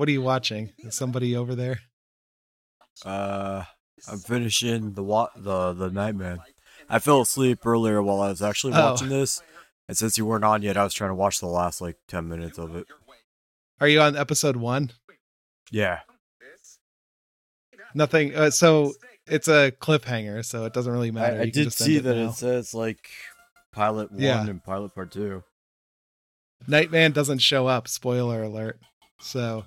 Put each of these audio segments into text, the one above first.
What are you watching? Is somebody over there? Uh, I'm finishing the wa- the the Nightman. I fell asleep earlier while I was actually Oh. watching this, and since you weren't on yet, I was trying to watch the last like ten minutes of it. Are you on episode one? Yeah, Nothing. Uh, so it's a cliffhanger, so it doesn't really matter. I, I did see it that now. it says like pilot one Yeah. and pilot part two. Nightman doesn't show up. Spoiler alert. So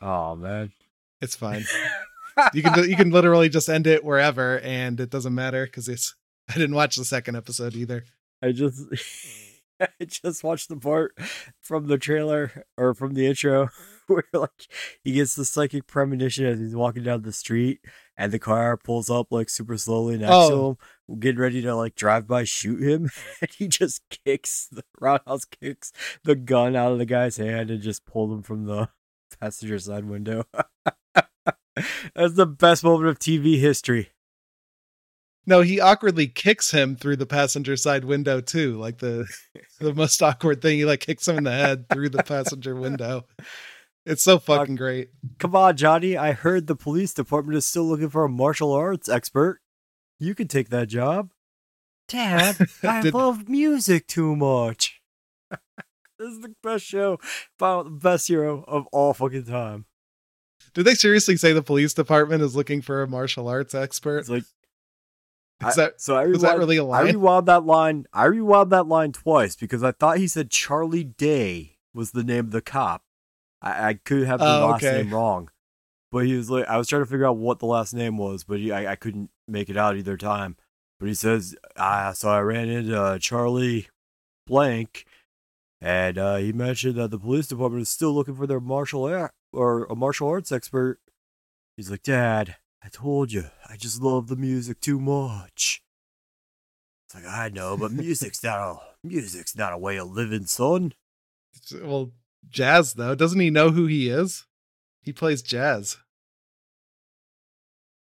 Oh man, it's fine. you can you can literally just end it wherever, and it doesn't matter because it's. I didn't watch the second episode either. I just I just watched the part from the trailer or from the intro where like he gets the psychic premonition as he's walking down the street and the car pulls up like super slowly next Oh. to him, getting ready to like drive by shoot him, and he just kicks the roundhouse kicks the gun out of the guy's hand and just pulled him from the passenger side window. That's the best moment of TV history. No, he awkwardly kicks him through the passenger side window too. Like the the most awkward thing. He like kicks him in the head through the passenger window. It's so fucking great. Come on, Johnny. I heard the police department is still looking for a martial arts expert. You can take that job. Dad, I Did- love music too much. This is the best show about the best hero of all fucking time. Did they seriously say the police department is looking for a martial arts expert? It's like Is I- that so I was that rewound, really a line? I rewound that line. I rewound that line twice because I thought he said Charlie Day was the name of the cop. I, I could have the Oh, last okay. name wrong, but he was like, I was trying to figure out what the last name was, but he, I, I couldn't make it out either time. But he says, ah, so I ran into uh, Charlie Blank, and uh, he mentioned that the police department is still looking for their martial art or a martial arts expert. He's like, Dad, I told you, I just love the music too much. It's like I know, but music's not a music's not a way of living, son. well jazz though? Doesn't he know who he is? He plays jazz,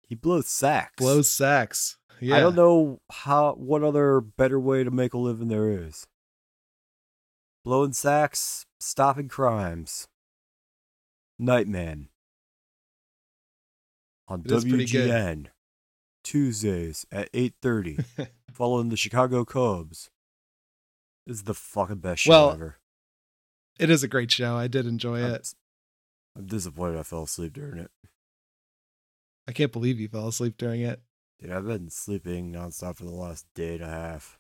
He blows sax. blows sax. Yeah, I don't know how what other better way to make a living there is. Blowing sacks, stopping crimes. Nightman. On It. WGN. Tuesdays at 8:30 following the Chicago Cubs. This is the fucking best show Well, ever. It is a great show. I did enjoy I'm, it. I'm disappointed I fell asleep during it. I can't believe you fell asleep during it. Dude, I've been sleeping nonstop for the last day and a half.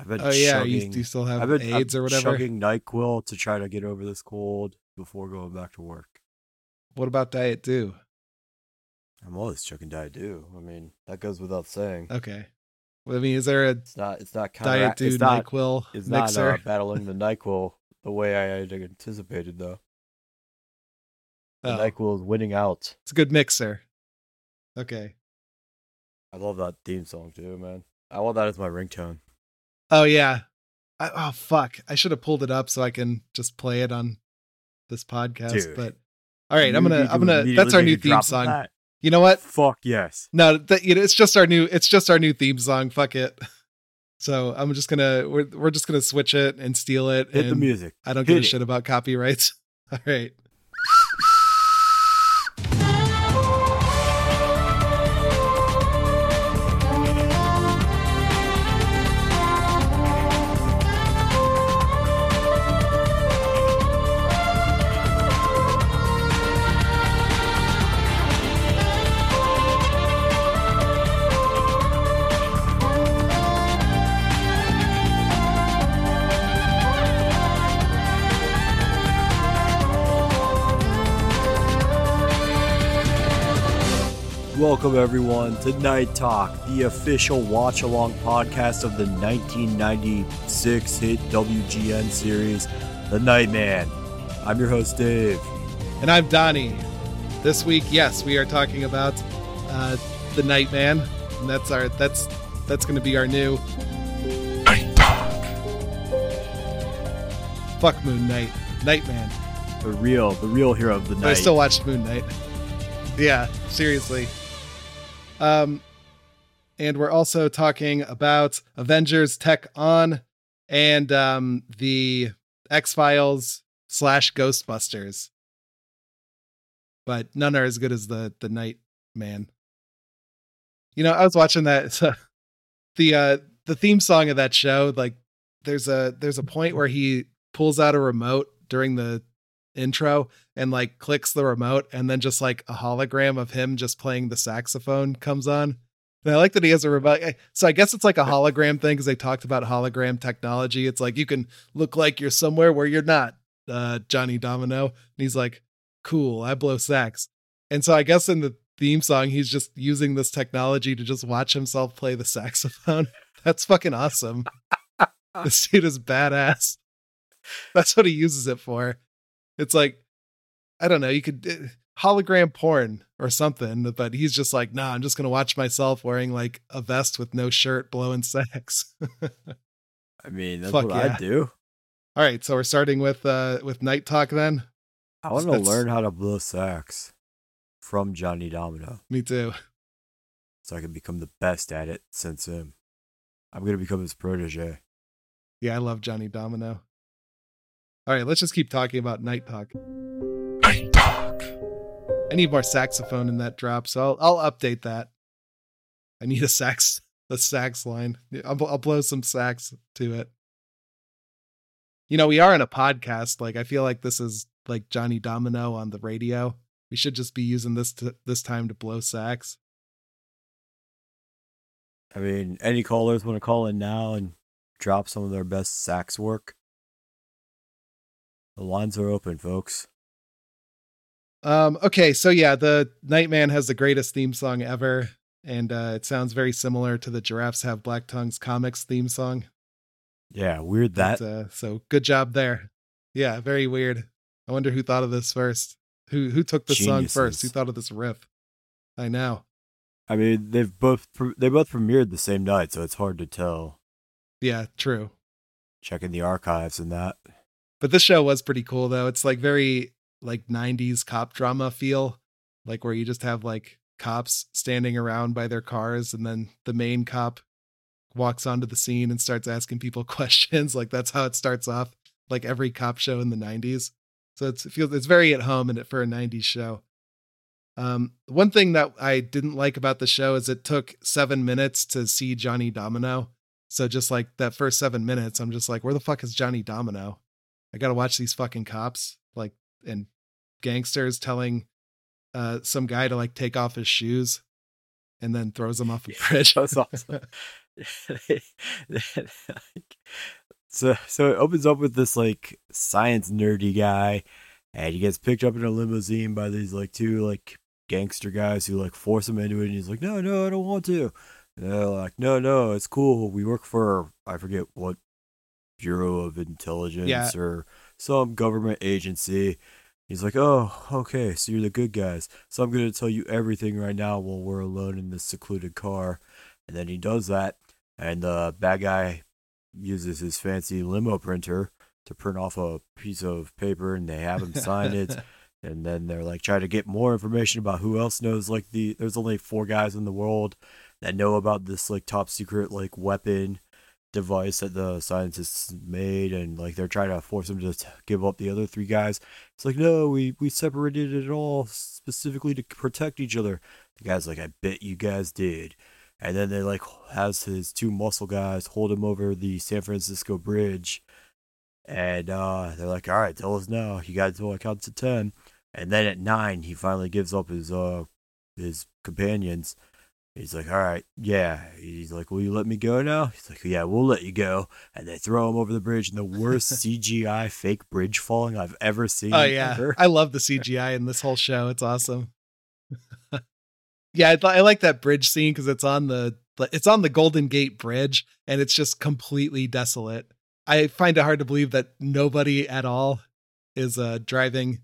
I've been Oh yeah, you, chugging, you still have I've been AIDS I'm or whatever. chugging NyQuil to try to get over this cold before going back to work. What about Diet Dew? I'm always chugging Diet Dew. I mean, that goes without saying. Okay. Well, I mean, is there a It's not. It's not Diet Dew It's not. Nyquil It's mixer? not uh, battling the Nyquil the way I had anticipated, though. The Oh, Nyquil is winning out. it's a good mixer. Okay. I love that theme song too, man. I want that as my ringtone. Oh yeah. I, oh fuck! I should have pulled it up so I can just play it on this podcast. Dude. But all right, I'm gonna I'm gonna. That's our new theme song. that. You know what? Fuck yes. No, that, you know, it's just our new. It's just our new theme song. Fuck it. So I'm just gonna we're we're just gonna switch it and steal it. Hit the music. I don't Hit give a it. shit about copyrights. All right. Welcome everyone to Night Talk, the official watch-along podcast of the 1996 hit WGN series, The Nightman. I'm your host Dave. And I'm Donnie. This week, yes, we are talking about uh, the Nightman, and that's our that's that's going to be our new Night Talk. fuck Moon Knight, Nightman. The real, the real hero of the But night. I still watched Moon Knight. Yeah, seriously. Um, and we're also talking about Avengers Tech On and um the X Files slash Ghostbusters. but none are as good as the the Night Man. You know, I was watching that so the uh the theme song of that show. Like, there's a there's a point where he pulls out a remote during the intro and like clicks the remote, and then just like a hologram of him just playing the saxophone comes on. And I like that he has a remote. So I guess it's like a hologram thing because they talked about hologram technology. It's like you can look like you're somewhere where you're not, uh, Johnny Domino. And he's like, cool, I blow sax. And so I guess in the theme song, he's just using this technology to just watch himself play the saxophone. That's fucking awesome. this dude is badass. That's what he uses it for. It's like, I don't know, you could uh, hologram porn or something, but he's just like, nah, I'm just gonna watch myself wearing like a vest with no shirt blowing sex. I mean, that's Fuck what yeah. I do. All right, so we're starting with uh with night talk then. I want to That's- learn how to blow sex from Johnny Domino Me too. so I can become the best at it since him. I'm going to become his protege. Yeah, I love Johnny Domino. All right, let's just keep talking about night talk. Night Talk. I need more saxophone in that drop, so I'll, I'll update that. I need a sax, a sax line. I'll, I'll blow some sax to it. You know, we are in a podcast. Like, I feel like this is like Johnny Domino on the radio. We should just be using this to, this time to blow sax. I mean, any callers want to call in now and drop some of their best sax work? The lines are open, folks. Um, okay, so yeah, the Nightman has the greatest theme song ever, and uh, it sounds very similar to the Giraffes Have Black Tongues comics theme song. Yeah, weird that. But, uh, so good job there. Yeah, very weird. I wonder who thought of this first. Who who took the song first? Who thought of this riff? I know. I mean, they've both they both premiered the same night, so it's hard to tell. Yeah, true. Checking the archives and that. But this show was pretty cool though. It's like very like 90s cop drama feel, like where you just have like cops standing around by their cars and then the main cop walks onto the scene and starts asking people questions. Like that's how it starts off, like every cop show in the 90s. So it's, it feels it's very at home in it for a 90s show. Um, one thing that I didn't like about the show is it took seven minutes to see Johnny Domino. So just like that first seven minutes, I'm just like, where the fuck is Johnny Domino? I gotta watch these fucking cops like and gangsters telling uh some guy to like take off his shoes and then throws him off a bridge. That's awesome. so so it opens up with this like science nerdy guy and he gets picked up in a limousine by these like two like gangster guys who like force him into it and he's like no no i don't want to and they're like no no it's cool we work for i forget what bureau of intelligence Yeah. or some government agency he's like oh okay so you're the good guys so i'm going to tell you everything right now while we're alone in this secluded car and then he does that, and the bad guy uses his fancy limo printer to print off a piece of paper, and they have him sign it. And then they're like trying to get more information about who else knows. Like the there's only four guys in the world that know about this like top secret like weapon device that the scientists made, and like they're trying to force him to give up the other three guys. It's like no, we we separated it all specifically to protect each other. The guy's like, I bet you guys did. And then they like has his two muscle guys hold him over the San Francisco Bridge, and uh, they're like, "All right, tell us now. You got until I count to ten. And then at nine, he finally gives up his uh his companions. He's like, "All right, yeah." He's like, "Will you let me go now?" He's like, "Yeah, we'll let you go." And they throw him over the bridge in the worst CGI fake bridge falling I've ever seen. Oh yeah, ever. I love the CGI in this whole show. It's awesome. yeah, I, I like that bridge scene because it's on the it's on the Golden Gate Bridge and it's just completely desolate. I find it hard to believe that nobody at all is uh, driving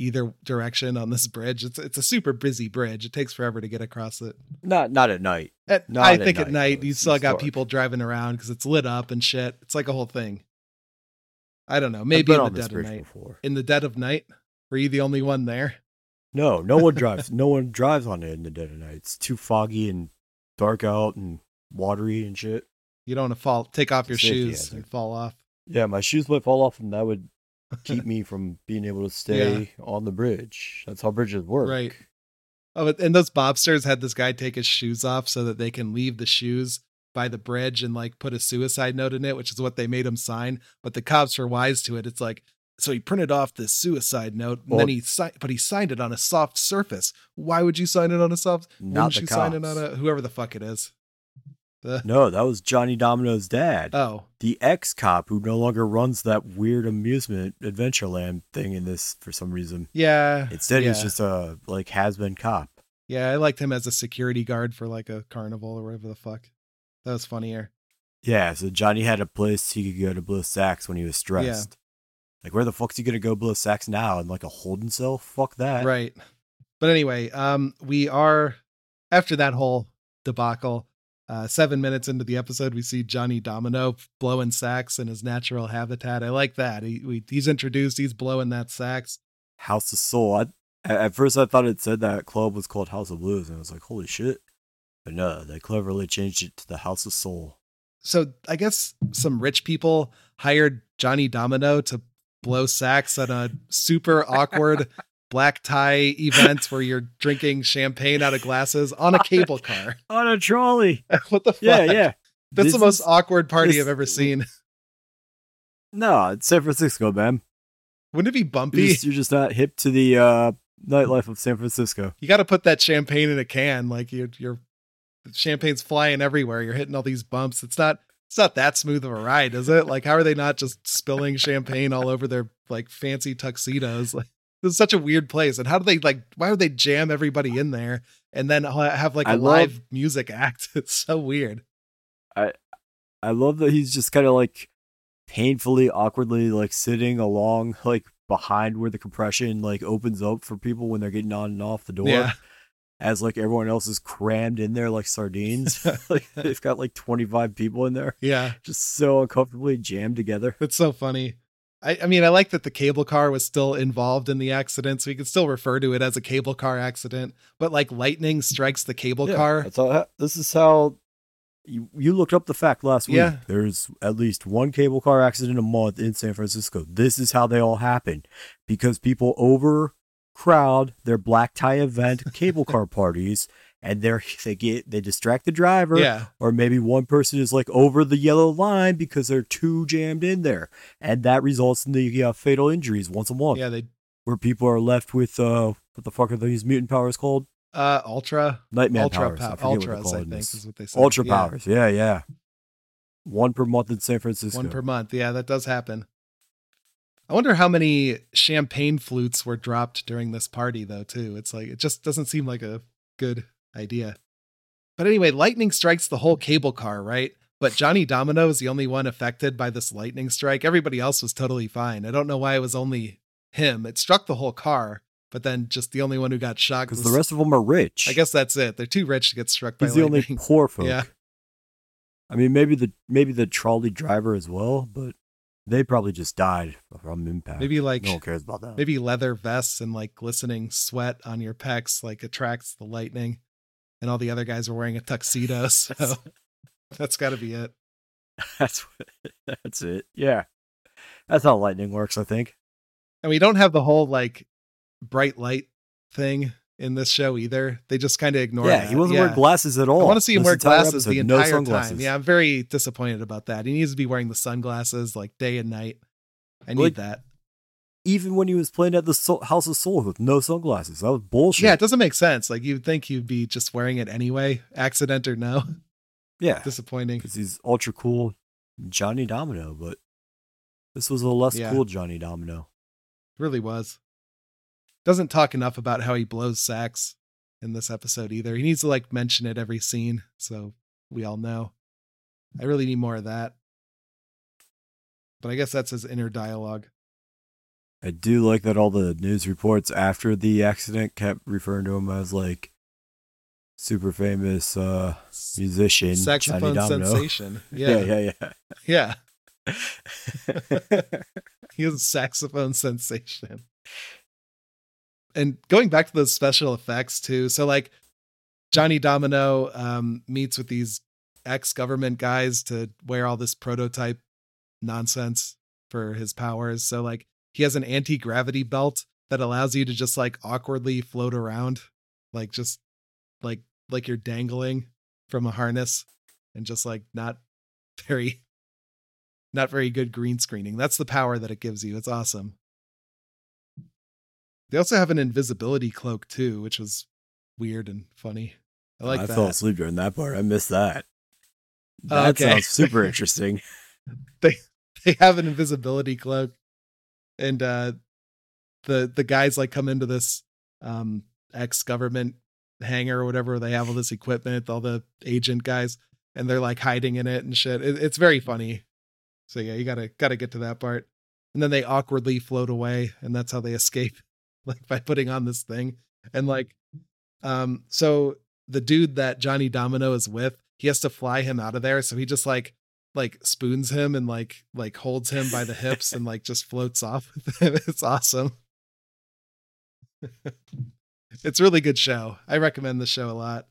either direction on this bridge. It's it's a super busy bridge. It takes forever to get across it. Not not at night. At, Not I at think at night, night you still got dark. people driving around because it's lit up and shit. It's like a whole thing. I don't know. Maybe in the dead of night. before. In the dead of night, were you the only one there? No, no one drives. no one drives on it in the dead of night. It's too foggy and dark out and watery and shit. You don't want to fall, take off your Safety shoes hazard. and fall off. Yeah, my shoes might fall off, and that would keep me from being able to stay on the bridge. That's how bridges work. Right. Oh, but- and those mobsters had this guy take his shoes off so that they can leave the shoes by the bridge and like put a suicide note in it, which is what they made him sign. But the cops were wise to it. It's like, so he printed off this suicide note, and Well- then he signed, but he signed it on a soft surface. Why would you sign it on a soft? Not Wouldn't the you sign it on a whoever the fuck it is? No, that was Johnny Domino's dad. oh, the ex cop who no longer runs that weird amusement Adventureland thing in this for some reason. yeah. Instead, he's just a like has been cop. yeah. I liked him as a security guard for like a carnival or whatever the fuck. That was funnier. Yeah, so Johnny had a place he could go to blow sacks when he was stressed. Like, where the fuck's he gonna go blow sacks now? In like a holding cell? Fuck that. right but anyway um we are after that whole debacle uh seven minutes into the episode we see johnny domino blowing sax in his natural habitat i like that he we, he's introduced he's blowing that sax House of Soul. I, at at first, I thought it said that club was called House of Blues, and I was like, holy shit. But no, they cleverly changed it to the House of Soul. so i guess some rich people hired johnny domino to blow sax at a super awkward black tie events where you're drinking champagne out of glasses on a cable car On a trolley. what the fuck Yeah, yeah. that's This the most is- awkward party this- i've ever seen No, it's San Francisco, man. wouldn't it be You're bumpy just, you're just not hip to the uh, nightlife of San Francisco. you got to put that champagne in a can. Like you're, you're champagne's flying everywhere. You're hitting all these bumps. It's not, it's not that smooth of a ride, is it? Like, how are they not just spilling champagne all over their like fancy tuxedos? Like, this is such a weird place. And how do they like? Why would they jam everybody in there and then have like a I love- live music act? It's so weird. I I love that he's just kind of like painfully, awkwardly like sitting along like behind where the compression like opens up for people when they're getting on and off the door. Yeah, As like everyone else is crammed in there like sardines. like they've got like 25 people in there, yeah. just so uncomfortably jammed together. It's so funny. I, I mean, I like that the cable car was still involved in the accident, so we can still refer to it as a cable car accident. But like lightning strikes the cable Yeah, car. That's how, this is how you, you looked up the fact last week. Yeah. There's at least one cable car accident a month in San Francisco. This is how they all happen because people overcrowd their black tie event cable car parties and they're they get they distract the driver Yeah, or maybe one person is like over the yellow line because they're too jammed in there and that results in the uh, fatal injuries once a month yeah. They where people are left with uh what the fuck are these mutant powers called uh ultra nightman ultra powers I pow- forget what ultras. I think is what they say. Ultra Yeah, powers. Yeah, yeah. One per month in San Francisco. one per month. Yeah, that does happen. I wonder how many champagne flutes were dropped during this party, though. Too, it's like it just doesn't seem like a good idea. But anyway, lightning strikes the whole cable car, right? But Johnny Domino is the only one affected by this lightning strike. Everybody else was totally fine. I don't know why it was only him. It struck the whole car, but then just the only one who got shocked Because the rest of them are rich. I guess that's it. They're too rich to get struck by he's the only poor folk. Yeah. I mean, maybe the maybe the trolley driver as well, but they probably just died from impact. Maybe like no one cares about that. maybe leather vests and like glistening sweat on your pecs like attracts the lightning and all the other guys are wearing a tuxedo so that's got to be it that's that's it. Yeah, that's how lightning works. I think. and we don't have the whole like bright light thing in this show either they just kind of ignore yeah, that. he wasn't Yeah. wearing glasses at all. I want to see him wear entire glasses the episode, no entire time. Yeah, I'm very disappointed about that. He needs to be wearing the sunglasses like day and night. I need that. Even when he was playing at the Soul, House of Soul with no sunglasses, that was bullshit. Yeah, it doesn't make sense. Like you'd think he'd be just wearing it anyway, accident or no. yeah, Disappointing. because he's ultra cool Johnny Domino, but this was a less Yeah. cool Johnny Domino. Really was. Doesn't talk enough about how he blows sax in this episode either. He needs to like mention it every scene so we all know. I really need more of that. But I guess that's his inner dialogue. I do like that all the news reports after the accident kept referring to him as like super famous uh musician Saxophone sensation. Yeah, Yeah. yeah, Yeah. yeah. He is a saxophone sensation. And going back to those special effects too. So like Johnny Domino um meets with these ex-government guys to wear all this prototype nonsense for his powers. So like he has an anti-gravity belt that allows you to just like awkwardly float around like just like like you're dangling from a harness and just like not very not very good green screening. That's the power that it gives you. It's awesome. They also have an invisibility cloak too, which was weird and funny. I oh, like I that. fell asleep during that part. I missed that. Oh, That okay. sounds super interesting. They they have an invisibility cloak and uh the the guys like come into this um ex government hangar or whatever they have all this equipment all the agent guys and they're like hiding in it and shit. It, it's very funny. So yeah you gotta gotta get to that part. And then they awkwardly float away and that's how they escape like by putting on this thing. And like um so the dude that johnny domino is with he has to fly him out of there so he just like like spoons him and like like holds him by the hips and like just floats off with him. It's awesome. it's really good show. I recommend the show a lot.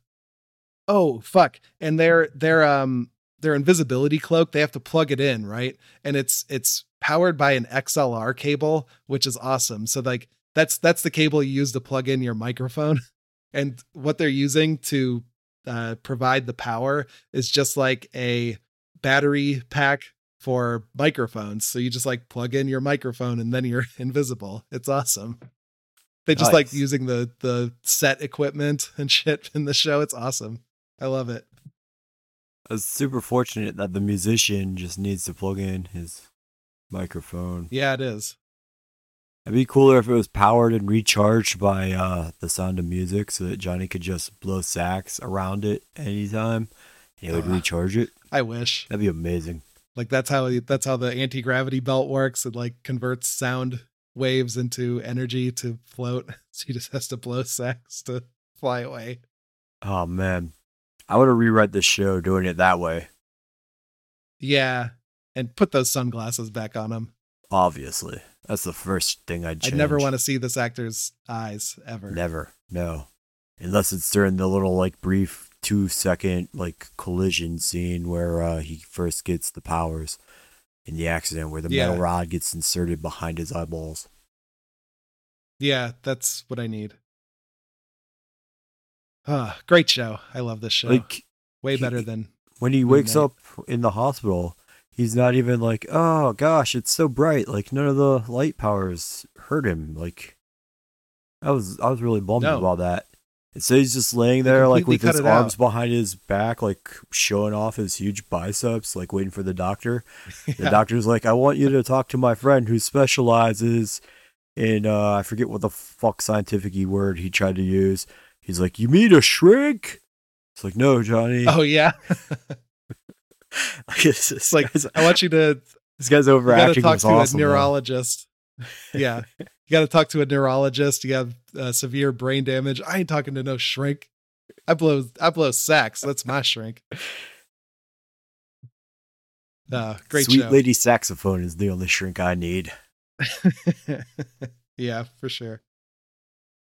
Oh fuck. And their their um their invisibility cloak, they have to plug it in, right? And it's it's powered by an XLR cable, which is awesome. So like that's that's the cable you use to plug in your microphone. And what they're using to uh, provide the power is just like a battery pack for microphones. So you just like plug in your microphone and then you're invisible. It's awesome. They just like using the the set equipment and shit in the show. It's awesome. I love it. I was super fortunate that the musician just needs to plug in his microphone. Yeah, it is. It'd be cooler if it was powered and recharged by uh, the sound of music so that Johnny could just blow sax around it anytime it would Uh. recharge it. I wish. That'd be amazing. Like that's how that's how the anti-gravity belt works. It like converts sound waves into energy to float. So he just has to blow sax to fly away. Oh, man. I would have rewrite this show doing it that way, Yeah. And put those sunglasses back on him. obviously. That's the first thing I'd change. I'd never want to see this actor's eyes ever. Never. No. Unless it's during the little like brief two second like collision scene where uh, he first gets the powers in the accident where the Yeah. metal rod gets inserted behind his eyeballs. Yeah, that's what I need. Ah, great show. I love this show. Like Way he- better than when he wakes Midnight. up in the hospital, he's not even like, "Oh gosh, it's so bright." Like none of the light powers hurt him. Like I was I was really bummed No. about that. And so he's just laying there like with his arms out. behind his back, like showing off his huge biceps, like waiting for the doctor. The doctor's like, I want you to talk to my friend who specializes in uh I forget what the fuck scientific word he tried to use. He's like, You mean a shrink? It's like, no, Johnny. Oh yeah. it's It's like I want you to this guy's you overacting. gotta talk to awesome, a neurologist. Yeah. You gotta talk to a neurologist. You have uh, severe brain damage. I ain't talking to no shrink. I blow I blow sacks. That's my shrink. Uh, great Sweet show. lady saxophone is the only shrink I need. yeah, for sure.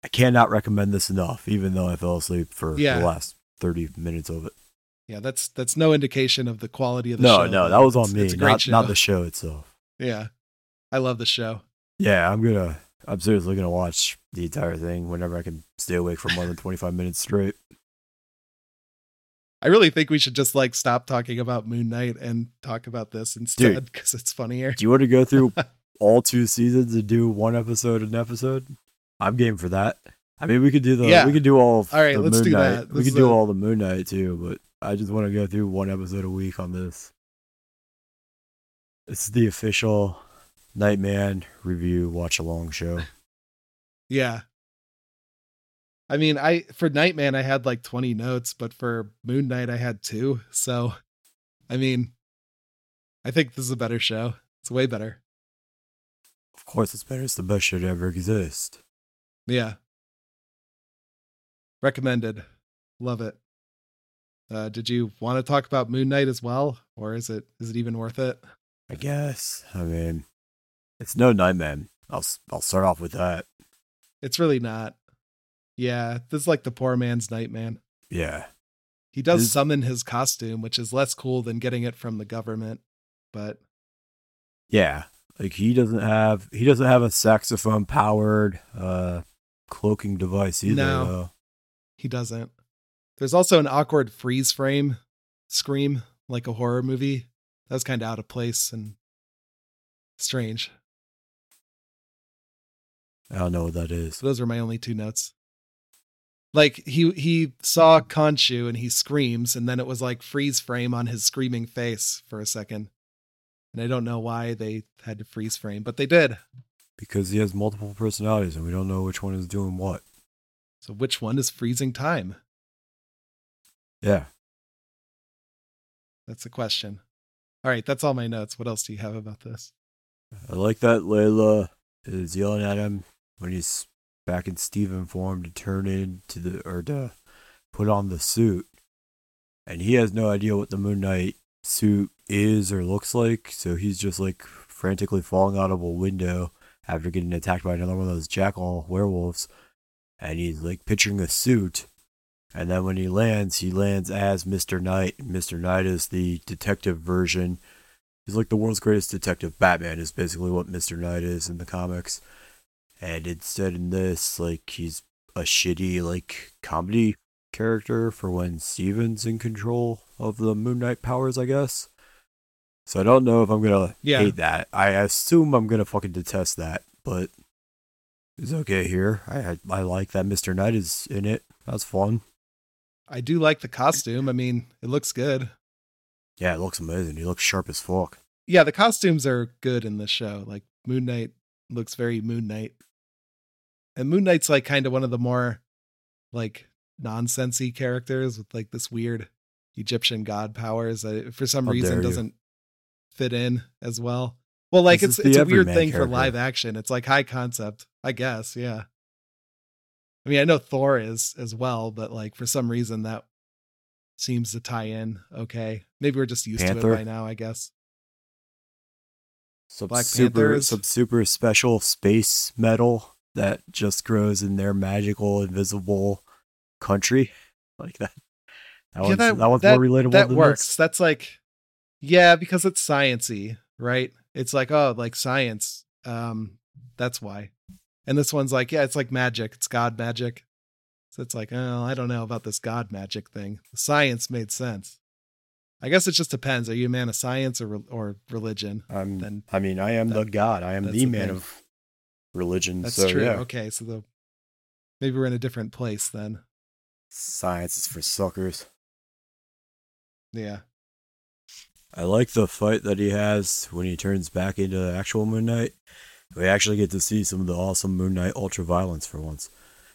I cannot recommend this enough, even though I fell asleep for Yeah. the last thirty minutes of it. Yeah, that's that's no indication of the quality of the No, show. no, but that was on it's- me, It's not not the show itself. Yeah. I love the show. Yeah, I'm gonna. I'm seriously gonna watch the entire thing whenever I can stay awake for more than 25 minutes straight. I really think we should just like stop talking about Moon Knight and talk about this instead because it's funnier. Do you want to go through all two seasons and do one episode an episode? I'm game for that. I mean, we could do the Yeah. we could do all. Of All right, let's Moon do Knight. that. We could do a- all the Moon Knight too, but I just want to go through one episode a week on this. It's the official Nightman review watch along show. Yeah. I mean, I for Nightman I had like 20 notes, but for Moon Knight I had two. So, I mean, I think this is a better show. It's way better. Of course, it's better. It's the best show to ever exist. Yeah. Recommended. Love it. Uh, did you want to talk about Moon Knight as well, or is it is it even worth it? I guess. I mean, it's no Nightman. I'll I'll start off with that. It's really not. Yeah, this is like the poor man's Nightman. Yeah. He does Is- summon his costume, which is less cool than getting it from the government. But Yeah. Like he doesn't have he doesn't have a saxophone powered uh cloaking device either No. though. He doesn't. There's also an awkward freeze frame scream like a horror movie. That was kind of out of place and strange. I don't know what that is. So those are my only two notes. Like he he saw Khonshu and he screams, and then it was like freeze frame on his screaming face for a second. And I don't know why they had to freeze frame, but they did. Because he has multiple personalities and we don't know which one is doing what. So which one is freezing time? Yeah. That's the question. All right, that's all my notes. What else do you have about this? I like that Layla is yelling at him when he's back in Steven form to turn into the or to put on the suit. And he has no idea what the Moon Knight suit is or looks like, so he's just like frantically falling out of a window after getting attacked by another one of those jackal werewolves. And he's like picturing a suit. And then when he lands, he lands as Mr. Knight. Mr. Knight is the detective version He's like the world's greatest detective. Batman is basically what Mr. Knight is in the comics. And instead in this, like he's a shitty like comedy character for when Steven's in control of the Moon Knight powers, I guess. So I don't know if I'm gonna Yeah. hate that. I assume I'm gonna fucking detest that, but it's okay here. I I, I like that Mr. Knight is in it. That's fun. I do like the costume. I mean, it looks good. Yeah, it looks amazing. He looks sharp as fuck. Yeah, the costumes are good in this show. Like Moon Knight looks very Moon Knight. And Moon Knight's like kind of one of the more like nonsensy characters with like this weird Egyptian god powers that for some How reason doesn't fit in as well. Well, like This it's it's a weird thing for live action. It's like high concept, I guess, yeah. I mean, I know Thor is as well, but like for some reason that seems to tie in okay. Maybe we're just used to it by now, I guess. some Black super Panthers. some super special space metal that just grows in their magical invisible country. Like that that one's, that, one's more relatable that than works. This. that's like yeah because it's sciency right? It's like oh like science um that's why. And this one's like yeah it's like magic. It's god magic. So it's like oh i don't know about this god magic thing. The science made sense. I guess it just depends. Are you a man of science or or religion? I'm, then i mean i am the god. I am the the man thing. of religion that's so true yeah okay so the maybe we're in a different place then science is for suckers yeah i like the fight that he has when he turns back into the actual moon knight we actually get to see some of the awesome moon knight ultra violence for once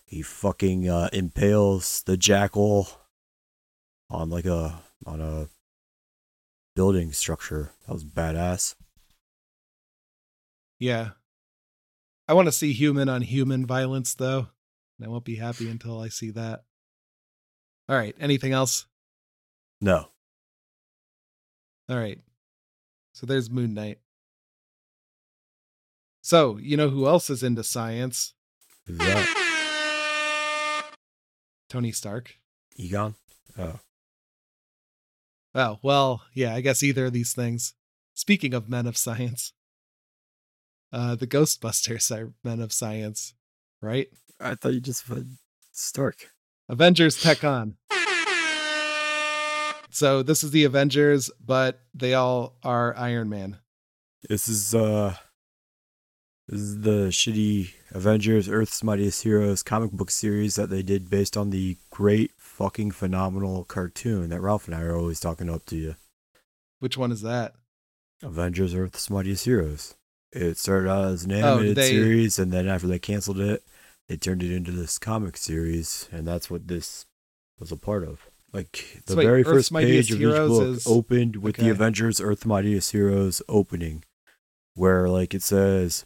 he fucking uh, impales the jackal on like a on a building structure. That was badass. Yeah. I want to see human on human violence though. And I won't be happy until I see that. All right. Anything else? No, All right. So there's Moon Knight. So, you know who else is into science? Tony Stark. Egon. Oh, Oh, well, yeah, I guess either of these things. Speaking of men of science, uh, the Ghostbusters are men of science, right? I thought you just said Stark. Avengers Tech On. So this is the Avengers, but they all are Iron Man. This is uh, this is the shitty Avengers: Earth's Mightiest Heroes comic book series that they did based on the great fucking phenomenal cartoon that Ralph and I are always talking up to you. Which one is that? Avengers: Earth's Mightiest Heroes. It started out as an Oh, animated they- series, and then after they canceled it, they turned it into this comic series, and that's what this was a part of. Like the So wait, very Earth's first page of Heroes each book is- opened with okay. the Avengers: Earth Mightiest Heroes opening, where like it says,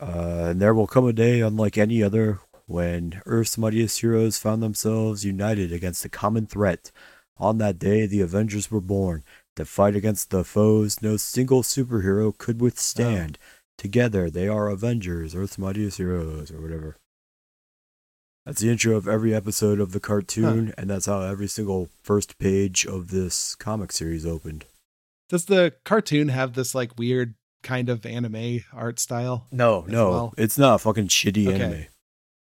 uh, "And there will come a day unlike any other." When Earth's mightiest heroes found themselves united against a common threat, on that day the Avengers were born to fight against the foes no single superhero could withstand. Together, they are Avengers, Earth's mightiest heroes, or whatever. That's the intro of every episode of the cartoon, and that's how every single first page of this comic series opened. Does the cartoon have this like weird kind of anime art style. No, no, well. it's not fucking shitty Okay. anime.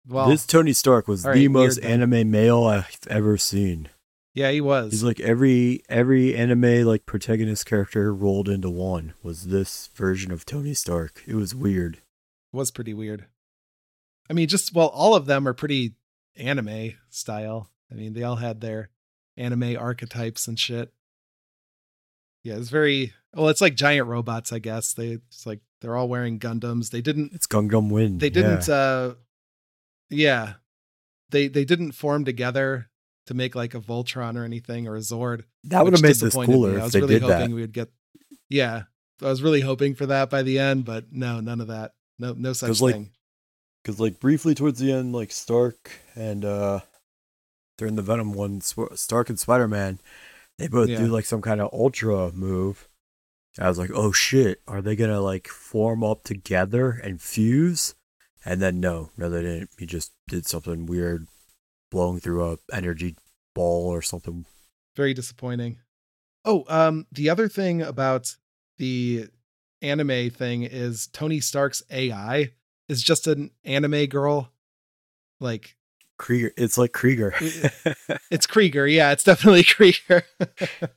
Well, this Tony Stark was all the right, most anime male I've ever seen. Yeah, he was. He's like every every anime like protagonist character rolled into one was this version of Tony Stark. It was weird. It was pretty weird. I mean, just well, all of them are pretty anime style. I mean, they all had their anime archetypes and shit. Yeah, it's very well. It's like giant robots, I guess. They it's like they're all wearing Gundams. They didn't. It's Gundam Wing. They didn't. uh Yeah, they they didn't form together to make like a Voltron or anything or a Zord. that would have made this disappointed cooler me. I if was they really did hoping that. we would get. Yeah, I was really hoping for that by the end, but no, none of that. No, no such 'Cause, like, thing. Because like briefly towards the end, like Stark and uh during the Venom one, Stark and Spider Man, they both Yeah. do like some kind of ultra move. I was like, oh shit, are they gonna like form up together and fuse? And then no, no, they didn't. He just did something weird, blowing through a energy ball or something. very disappointing. Oh, um, the other thing about the anime thing is Tony Stark's AI is just an anime girl. Like Krieger, it's like Krieger. it's Krieger, yeah, it's definitely Krieger.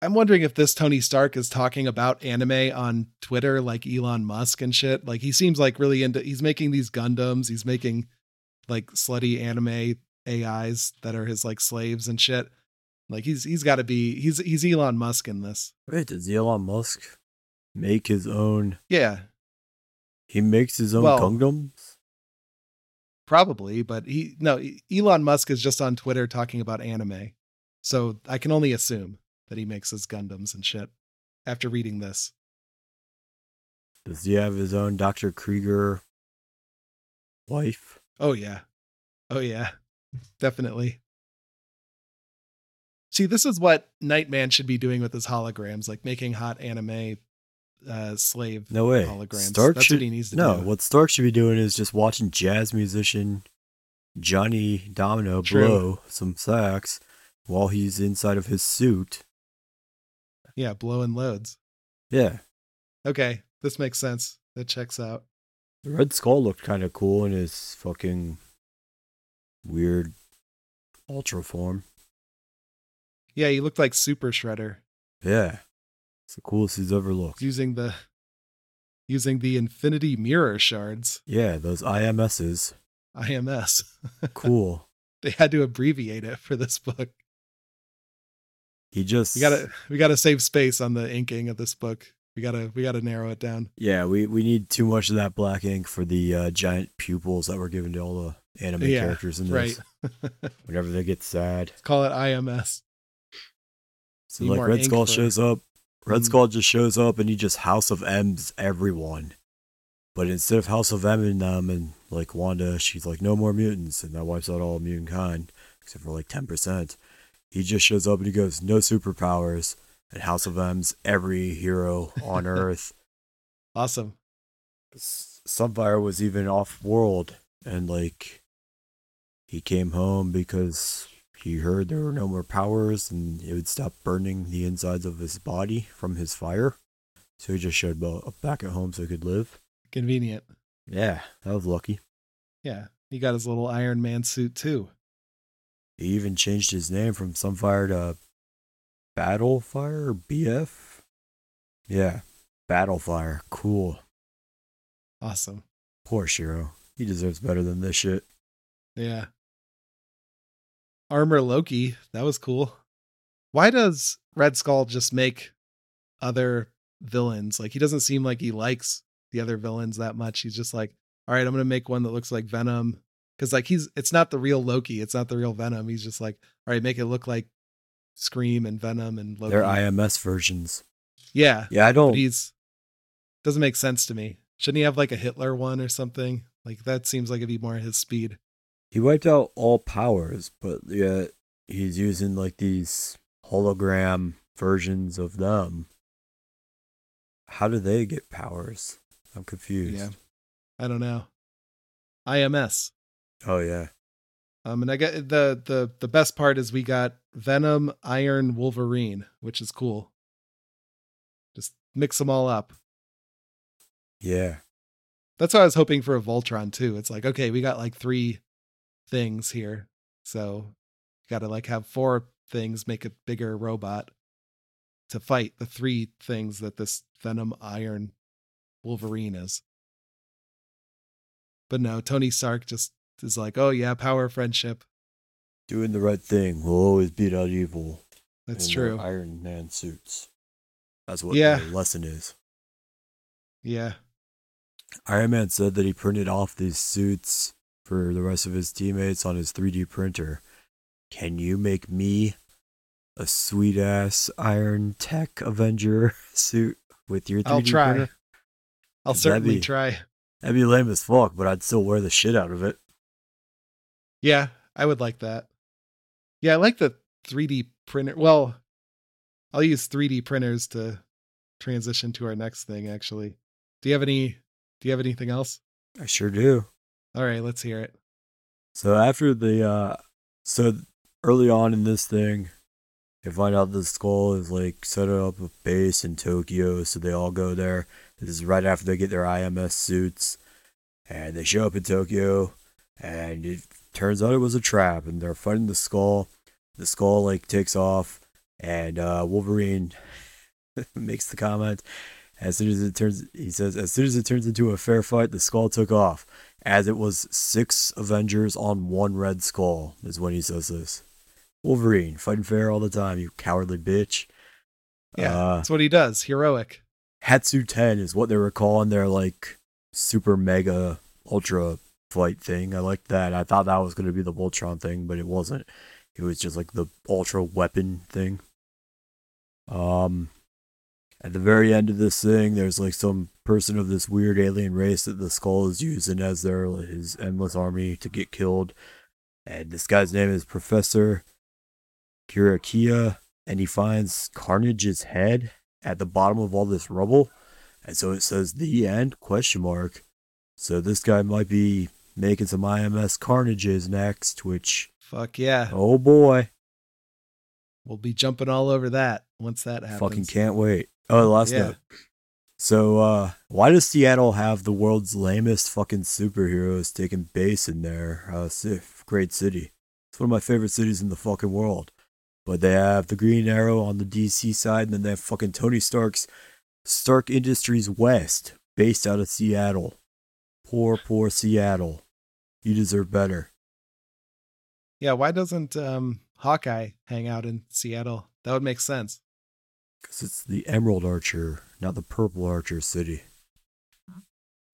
I'm wondering if this Tony Stark is talking about anime on Twitter like Elon Musk and shit. Like he seems like really into he's making these Gundams, he's making like slutty anime AIs that are his like slaves and shit. Like he's he's got to be he's he's Elon Musk in this. Wait, does Elon Musk make his own? Yeah, He makes his own Well, Gundams. probably, but he no Elon Musk is just on Twitter talking about anime. So I can only assume that he makes his Gundams and shit after reading this. Does he have his own Dr. Krieger wife? Oh yeah. Oh yeah. Definitely. See, this is what Nightman should be doing with his holograms, like making hot anime uh slave No way. holograms. Stark That's should, what he needs to no, do. what Stark should be doing is just watching jazz musician Johnny Domino True. blow some sax while he's inside of his suit. Yeah, blowing loads. Yeah. Okay, this makes sense. That checks out. The Red Skull looked kind of cool in his fucking weird ultra form. Yeah, he looked like Super Shredder Yeah. It's the coolest he's ever looked. using the using the Infinity Mirror shards, Yeah, those IMSs. IMS. Cool. they had to abbreviate it for this book. He just We gotta we gotta save space on the inking of this book. We gotta we gotta narrow it down. Yeah, we, we need too much of that black ink for the uh, giant pupils that were given to all the anime Yeah, characters in right. this. Whenever they get sad. Let's Call it IMS. So Need like Red Skull for- shows up. Red Mhm. Skull just shows up and he just House of M's everyone. But instead of House of M and them and like Wanda, she's like no more mutants and that wipes out all mutant kind except for like ten percent. He just shows up and he goes no superpowers and House of M's every hero on Earth. Awesome. Sunfire was even off world and like he came home because he heard there were no more powers and it would stop burning the insides of his body from his fire. So he just showed up back at home so he could live. Convenient. Yeah, that was lucky. Yeah. He got his little Iron Man suit too. He even changed his name from Sunfire to Battlefire BF. Yeah, Battlefire. Cool. Awesome. Poor Shiro. He deserves better than this shit. Yeah. Armor Loki. That was cool. Why does Red Skull just make other villains? Like he doesn't seem like he likes the other villains that much. He's just like, all right, I'm gonna make one that looks like Venom. Cause like he's it's not the real Loki, it's not the real Venom. He's just like, all right, make it look like Scream and Venom and Loki. They're IMS versions. yeah. Yeah, I don't. He's doesn't make sense to me. Shouldn't he have like a Hitler one or something? Like that seems like it'd be more his speed. He wiped out all powers, but yet he's using like these hologram versions of them. How do they get powers? I'm confused. Yeah. I don't know. IMS. Oh yeah. Um, and I get the the the best part is we got Venom, Iron, Wolverine, which is cool. Just mix them all up. Yeah. That's why I was hoping for a Voltron too. It's like, okay, we got like three things here. So got to like have four things make a bigger robot to fight the three things that this Venom Iron Wolverine is. But no, Tony Stark just is like, oh yeah, power friendship. Doing the right thing will always beat out evil. That's true. Iron Man suits. That's what Yeah. the lesson is. Yeah. Iron Man said that he printed off these suits for the rest of his teammates on his 3D printer. Can you make me a sweet ass Iron Tech Avenger suit with your 3D I'll try. printer? I'll That'd certainly be- try. That'd be lame as fuck, but I'd still wear the shit out of it. Yeah, I would like that. Yeah, I like the 3D printer. Well, I'll use 3D printers to transition to our next thing actually. Do you have any do you have anything else? I sure do. All right, let's hear it. So after the uh so early on in this thing, they find out the skull is like set up a base in Tokyo, so they all go there. This is right after they get their IMS suits. And they show up in Tokyo and it turns out it was a trap and they're fighting the skull. The skull like takes off and uh Wolverine makes the comment as soon as it turns he says as soon as it turns into a fair fight, the skull took off as it was six Avengers on one Red Skull, is when he says this. Wolverine, fighting fair all the time, you cowardly bitch. Yeah, Uh, that's what he does. Heroic. Hatsu 10 is what they were calling their, like, super mega ultra fight thing. I liked that. I thought that was going to be the Voltron thing, but it wasn't. It was just, like, the ultra weapon thing. Um, at the very end of this thing, there's like some person of this weird alien race that the skull is using as their his endless army to get killed. And this guy's name is Professor Kirakia, and he finds Carnage's head at the bottom of all this rubble. And so it says the end question mark. So this guy might be making some IMS Carnages next, which Fuck yeah. oh boy, We'll be jumping all over that once that happens. fucking can't wait. Oh, the last Yeah. note. So, uh, why does Seattle have the world's lamest fucking superheroes taking base in their uh, great city? It's one of my favorite cities in the fucking world. But they have the Green Arrow on the DC side, and then they have fucking Tony Stark's Stark Industries West, based out of Seattle. Poor, poor Seattle. You deserve better. Yeah, why doesn't um Hawkeye hang out in Seattle? That would make sense. Because it's the Emerald Archer, not the Purple Archer city.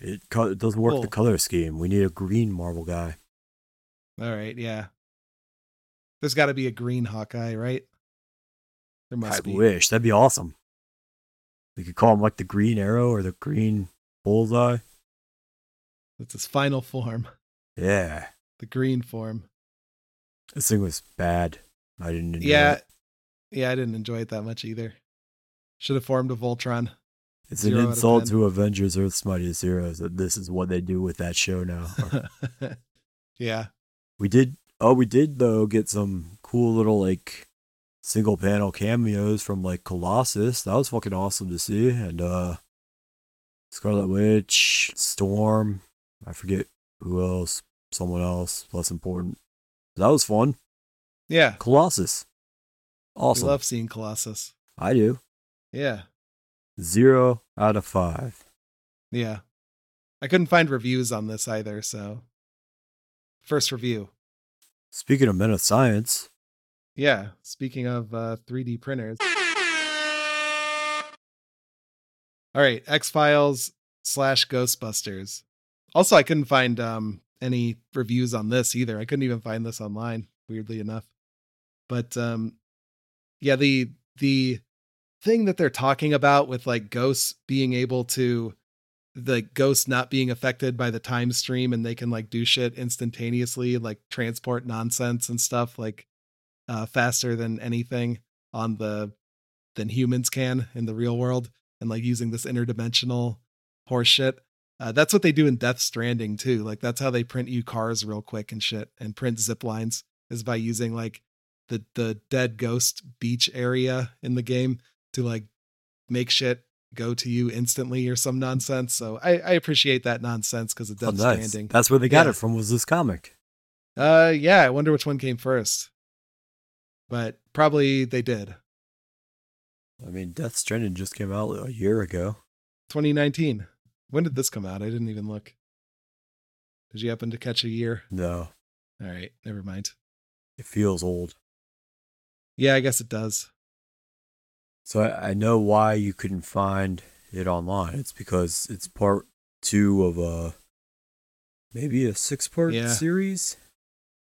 It, co- it doesn't work the color scheme. We need a green Marvel guy. All right, yeah. There's got to be a green Hawkeye, right? There must I be. wish. That'd be awesome. We could call him like the Green Arrow or the Green Bullseye. That's his final form, Yeah. the green form. This thing was bad. I didn't enjoy Yeah, it. yeah, I didn't enjoy it that much either. Should have formed a Voltron. It's zero an insult to Avengers Earth's Mightiest Heroes that this is what they do with that show now. yeah, we did oh we did though get some cool little like single panel cameos from like Colossus. That was fucking awesome to see. And uh Scarlet Witch, Storm, I forget who else, someone else, less important. That was fun. yeah. Colossus. Awesome. We love seeing Colossus. I do. Yeah, Zero out of five. yeah. I couldn't find reviews on this either, so first review. Speaking of men of science, Yeah, speaking of uh, 3D printers. All right, X Files slash Ghostbusters. Also, I couldn't find um, any reviews on this either. I couldn't even find this online, weirdly enough. But um, yeah, the the thing that they're talking about with like ghosts being able to the ghosts not being affected by the time stream and they can like do shit instantaneously like transport nonsense and stuff like uh, faster than anything on the than humans can in the real world, and like using this interdimensional horse shit. Uh, that's what they do in Death Stranding too. Like that's how they print you cars real quick and shit, and print zip lines is by using like the the dead ghost beach area in the game to like make shit go to you instantly or some nonsense. So I, I appreciate that nonsense because of Oh, Death nice. Stranding. That's where they got Yeah. it from. Was this comic? Uh, yeah, I wonder which one came first, but probably they did. I mean, Death Stranding just came out a year ago. 2019. When did this come out? I didn't even look. Did you happen to catch a year? No, All right, never mind. it feels old. Yeah, I guess it does. So I, I know why you couldn't find it online. It's because it's part two of a maybe a six part Yeah. series.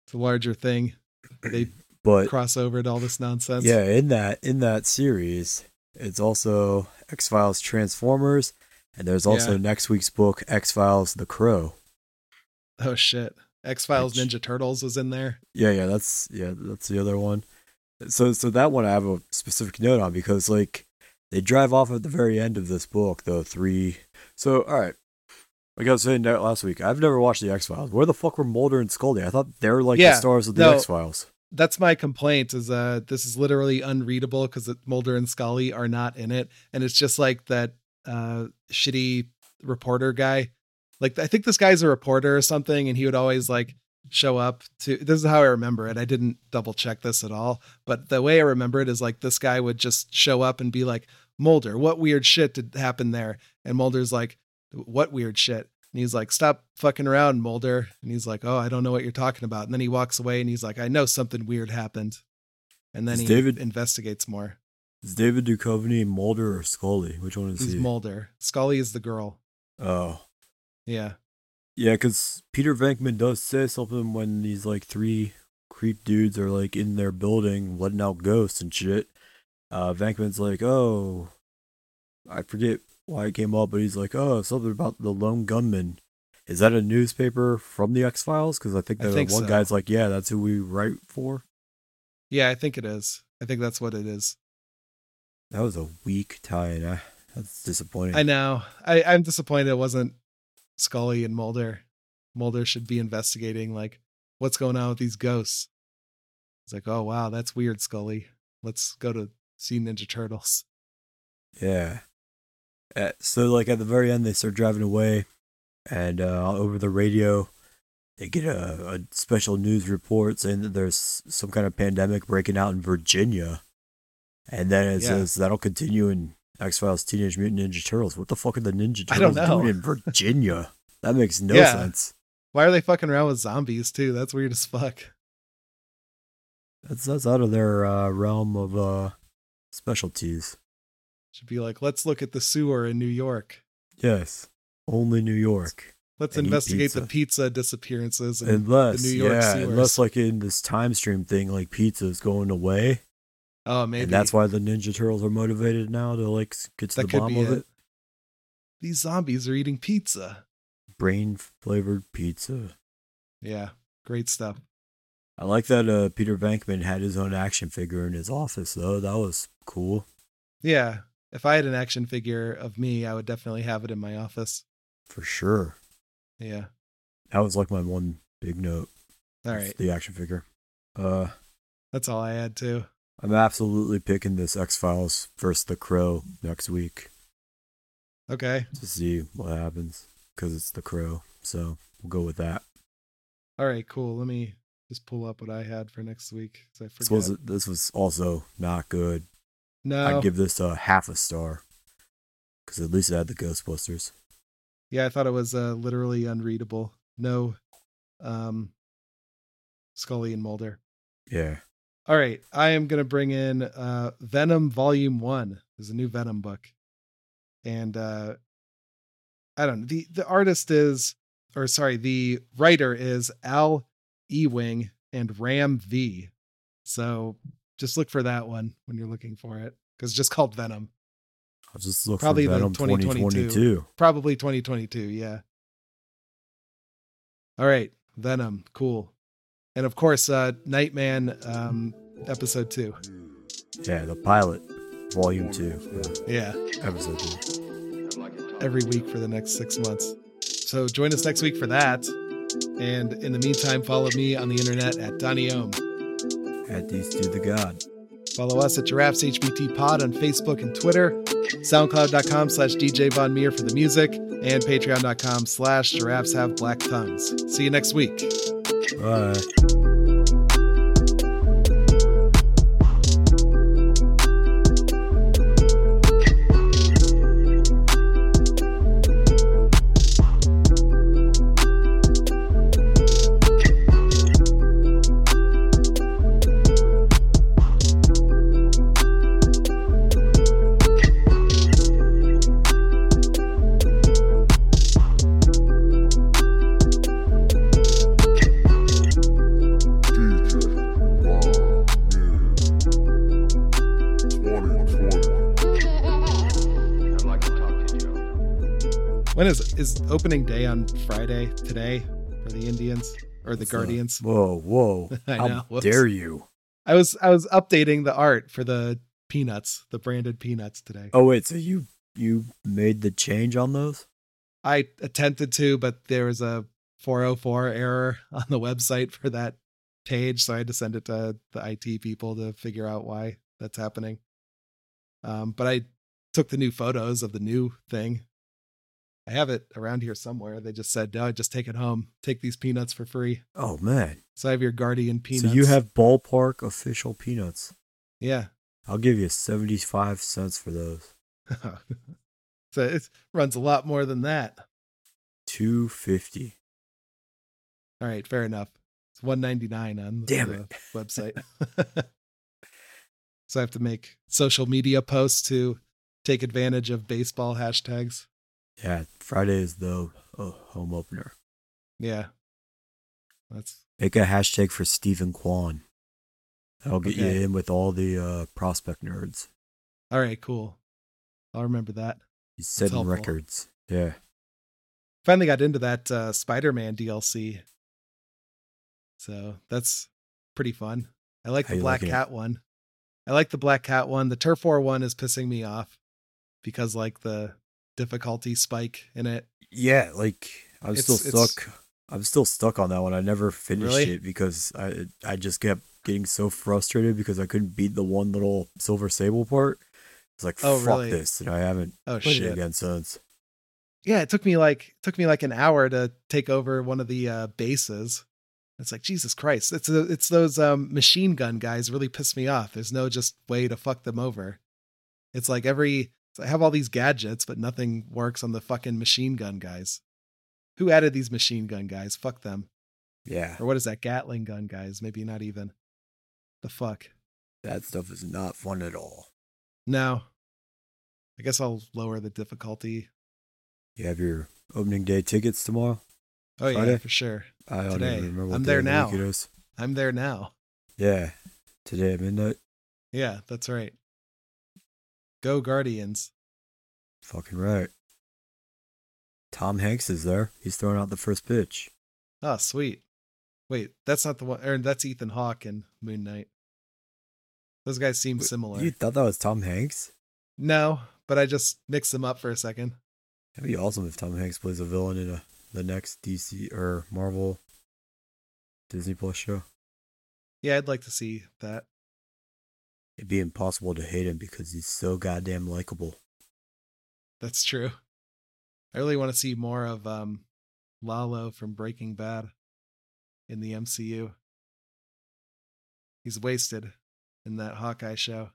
It's a larger thing. They But cross over to all this nonsense. yeah, in that in that series, it's also X Files Transformers, and there's also Yeah. next week's book X Files The Crow. Oh shit. X Files Ninja Turtles was in there. Yeah, yeah, that's yeah, that's the other one. So so that one I have a specific note on because like they drive off at the very end of this book, the three so all right. Like I was saying last week, I've never watched the X Files. Where the fuck were Mulder and Scully? I thought they were like Yeah, the stars of the no. X Files. That's my complaint. Is uh this is literally unreadable because Mulder and Scully are not in it, and it's just like that uh shitty reporter guy. Like I think this guy's a reporter or something, and he would always like show up to. This is how I remember it. I didn't double check this at all, but the way I remember it is like this guy would just show up and be like, "Mulder, what weird shit did happen there?" And Mulder's like, "What weird shit?" And he's like, "Stop fucking around, Mulder." And he's like, "Oh, I don't know what you're talking about." And then he walks away and he's like, "I know something weird happened." And then Is he David- investigates more. Is David Duchovny Mulder or Scully? Which one is He's he? Mulder. Scully is the girl. oh. Yeah. Yeah, because Peter Venkman does say something when these like three creep dudes are like in their building letting out ghosts and shit. Uh, Venkman's like, oh, I forget why it came up, but he's like, oh, something about the lone gunman. Is that a newspaper from the X Files? Because I think I the think one so. guy's like, yeah, that's who we write for. Yeah, I think it is. I think that's what it is. That was a weak tie-in. Uh, That's disappointing. I know. I, I'm disappointed it wasn't Scully and Mulder. Mulder should be investigating like what's going on with these ghosts. It's like, oh wow, that's weird, Scully. Let's go to see Ninja Turtles. Yeah. Uh, so like at the very end, they start driving away, and uh, over the radio, they get a, a special news report saying that there's some kind of pandemic breaking out in Virginia, and then it Yeah. says that'll continue in X Files Teenage Mutant Ninja Turtles. What the fuck are the Ninja Turtles doing in Virginia? that makes no Yeah. sense. Why are they fucking around with zombies too? That's weird as fuck. That's that's out of their uh, realm of uh, specialties. Should be like, let's look at the sewer in New York. Yes, only New York. Let's investigate the pizza. pizza disappearances. And Unless, New York yeah, sewers. unless like in this time stream thing, like pizza is going away, oh, maybe and that's why the Ninja Turtles are motivated now to like get to that the bottom of it. it. These zombies are eating pizza. Brain flavored pizza. Yeah, great stuff. I like that uh, Peter Venkman had his own action figure in his office though. That was cool Yeah, if I had an action figure of me, I would definitely have it in my office. for sure. Yeah. That was like my one big note. All right. the action figure. Uh, That's all I had too. I'm absolutely picking this X Files versus the Crow next week Okay. to see what happens because it's the Crow. So we'll go with that. All right, cool. Let me just pull up what I had for next week. I This forgot. was this was also not good. no. I'd give this a half a star because at least it had the Ghostbusters. yeah, I thought it was uh, literally unreadable. No um Scully and Mulder. Yeah, All right, I am going to bring in uh Venom Volume 1. There's a new Venom book. And uh I don't know. The the artist is or sorry, the writer is Al Ewing and Ram V. So just look for that one when you're looking for it cuz it's just called Venom. I'll just look Probably for Venom 2022. 2022. Probably 2022, yeah. All right, Venom, cool. And of course, uh Nightman um episode 2. Yeah, the pilot, volume two, Yeah. uh, episode two. every week for the next six months. So join us next week for that. And in the meantime, follow me on the internet at Donny Ohm. At these to the god. Follow us at Giraffes HBT Pod on Facebook and Twitter, SoundCloud.com slash DJ Von Meer for the music, and Patreon.com slash Giraffes Have Black Tongues. See you next week. Bye. I'd When is is opening day on Friday today for the Indians or the? Guardians? Whoa, whoa. I How know. Whoops. dare you? I was I was updating the art for the peanuts, the branded peanuts today. Oh wait, so you you made the change on those? I attempted to, but there was a 404 error on the website for that page, so I had to send it to the IT people to figure out why that's happening. Um, but I took the new photos of the new thing. I have it around here somewhere. They just said, "No, just take it home. Take these peanuts for free." Oh man. So I have your Guardian peanuts. So you have ballpark official peanuts. yeah. I'll give you 75 cents for those. so it runs a lot more than that. 250. All right, fair enough. It's one ninety nine on Damn the it. website. so I have to make social media posts to take advantage of baseball hashtags. Yeah, Friday is the uh, home opener. Yeah, that's Make a hashtag for Steven Kwan. That'll get Okay. you in with all the uh, prospect nerds. all right. Cool. I'll remember that. He's setting records. Yeah. Finally got into that uh, Spider Man DLC, so that's pretty fun. I like How the Black it? Cat one. I like the Black Cat one. The Turf War one is pissing me off because like the difficulty spike in it. Yeah, like I'm It's- still stuck. I'm still stuck on that one. I never finished Really? it because I I just kept getting so frustrated because I couldn't beat the one little silver sable part. It's like Oh, fuck really? this, and I haven't Oh played shit! it again since. yeah, it took me like took me like an hour to take over one of the uh, bases. It's like Jesus Christ! It's it's those um, machine gun guys really piss me off. There's no just way to fuck them over. It's like every I have all these gadgets, but nothing works on the fucking machine gun guys. Who added these machine gun guys? Fuck them. Yeah, Or what is that Gatling gun guys? Maybe not even. The fuck. that stuff is not fun at all. No. I guess I'll lower the difficulty. You have your opening day tickets tomorrow. Oh yeah, for sure. I don't Today. even remember. What I'm there the now. week It is. I'm there now. Yeah, today at midnight. Yeah, that's right. Go Guardians. Fucking right. Tom Hanks is there. He's throwing out the first pitch. Oh, sweet. Wait, that's not the one. Or that's Ethan Hawke and Moon Knight. Those guys seem Wait, similar. You thought that was Tom Hanks? No, but I just mixed them up for a second. That'd be awesome if Tom Hanks plays a villain in a, the next DC or Marvel Disney Plus show. Yeah, I'd like to see that. It'd be impossible to hate him because he's so goddamn likable. That's true. I really want to see more of um Lalo from Breaking Bad in the MCU. He's wasted in that Hawkeye show.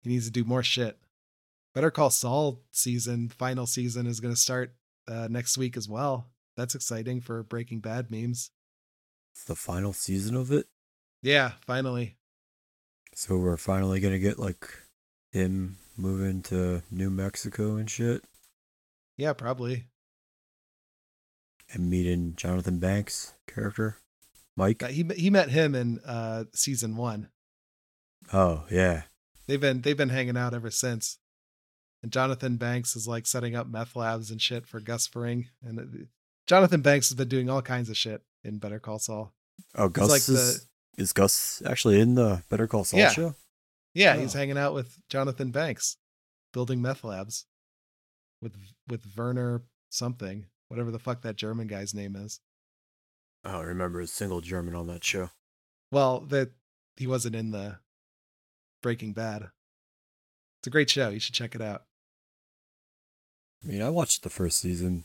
He needs to do more shit. Better Call Saul season, final season is going to start uh, next week as well. That's exciting for Breaking Bad memes. It's the final season of it. Yeah, finally. So we're finally gonna get like him moving to New Mexico and shit. Yeah, probably. And meeting Jonathan Banks character. Mike. Uh, He he met him in uh season 1. Oh yeah. They've been they've been hanging out ever since. And Jonathan Banks is like setting up meth labs and shit for Gus Fring. And it- Jonathan Banks has been doing all kinds of shit in Better Call Saul. Oh Gus like is, is Gus actually in the Better Call Saul Yeah. show? Yeah, oh. he's Oh. hanging out with Jonathan Banks, building meth labs with with Werner something, whatever the fuck that German guy's name is. Oh, I don't remember a single German on that show. Well, that he wasn't in the Breaking Bad. It's a great show. You should check it out. I mean, I watched the first season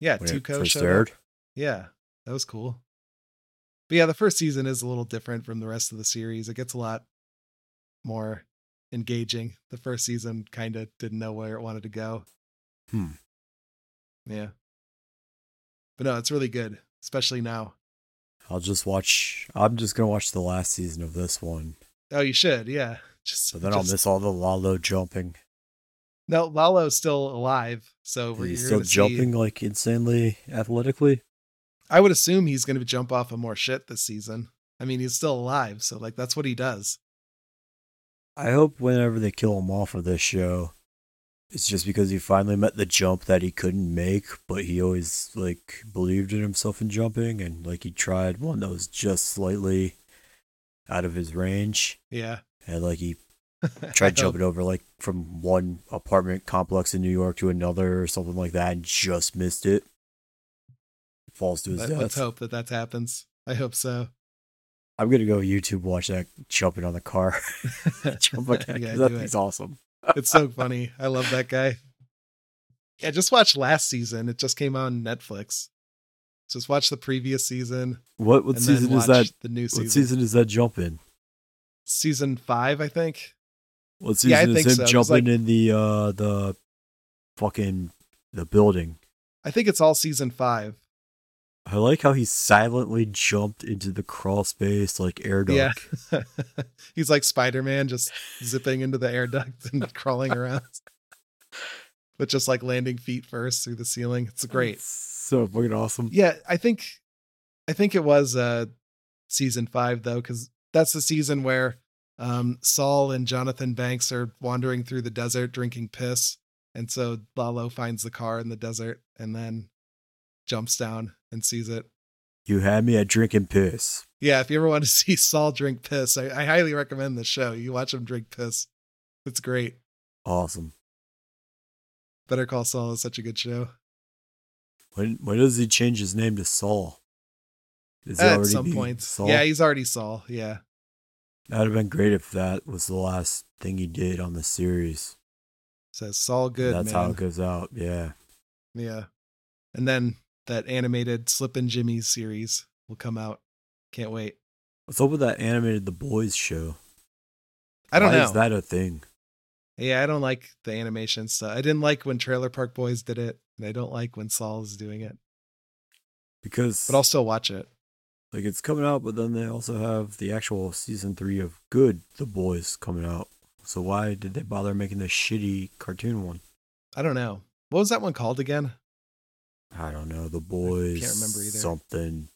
Yeah, Tuco first aired. up. Yeah, that was cool. But yeah, the first season is a little different from the rest of the series. It gets a lot more engaging. The first season kind of didn't know where it wanted to go. Hmm. Yeah. But no, it's really good, especially now. I'll just watch. I'm just gonna watch the last season of this one, Oh, you should. Yeah. Just so then I'll miss all the Lalo jumping. No, Lalo's still alive, so we're he you're still gonna see- jumping like insanely athletically? I would assume he's going to jump off of more shit this season. I mean, he's still alive, so like that's what he does. I hope whenever they kill him off of this show, it's just because he finally met the jump that he couldn't make, but he always like believed in himself in jumping, and like he tried one that was just slightly out of his range, Yeah. and like he tried jumping over like from one apartment complex in New York to another or something like that, and just missed it. Falls to his Let, death. us hope that that happens. I hope so. I'm gonna go YouTube watch that jumping on the car. Jump. Yeah, that do it. thing's awesome. It's so funny. I love that guy. Yeah, just watch last season. It just came on Netflix. Just watch the previous season What what season is that? the new season. What season. season is that jump in? Season five, I think. What season Yeah, I is think him so. Jumping like- in the uh the fucking the building? I think it's all season five. I like how he silently jumped into the crawl space like air duct. Yeah. He's like Spider Man, just zipping into the air duct and crawling around. But just like landing feet first through the ceiling. It's great. It's so fucking awesome. Yeah, I think I think it was uh season five though, because that's the season where um Saul and Jonathan Banks are wandering through the desert drinking piss. And so Lalo finds the car in the desert and then jumps down and sees it. You had me at drinking piss. Yeah, if you ever want to see Saul drink piss, I, I highly recommend this show. You watch him drink piss. It's great. Awesome. Better Call Saul is such a good show. When when does he change his name to Saul? Is he At already some point. Saul? Yeah, he's already Saul. Yeah. That'd have been great if that was the last thing he did on the series. Says Saul good, That's man. how it goes out. Yeah. Yeah. And then that animated Slippin' Jimmy series will come out. Can't wait. What's up with that animated The Boys show? I don't Why know. Is that a thing? yeah, I don't like the animation stuff. I didn't like when Trailer Park Boys did it, and I don't like when Saul is doing it. Because But I'll still watch it. Like it's coming out, but then they also have the actual season three of Good The Boys coming out. So why did they bother making the shitty cartoon one? I don't know. What was that one called again? I don't know. The Boys. Can't remember either. Something.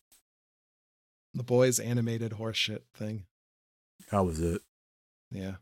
The Boys animated horseshit thing. That was it. Yeah.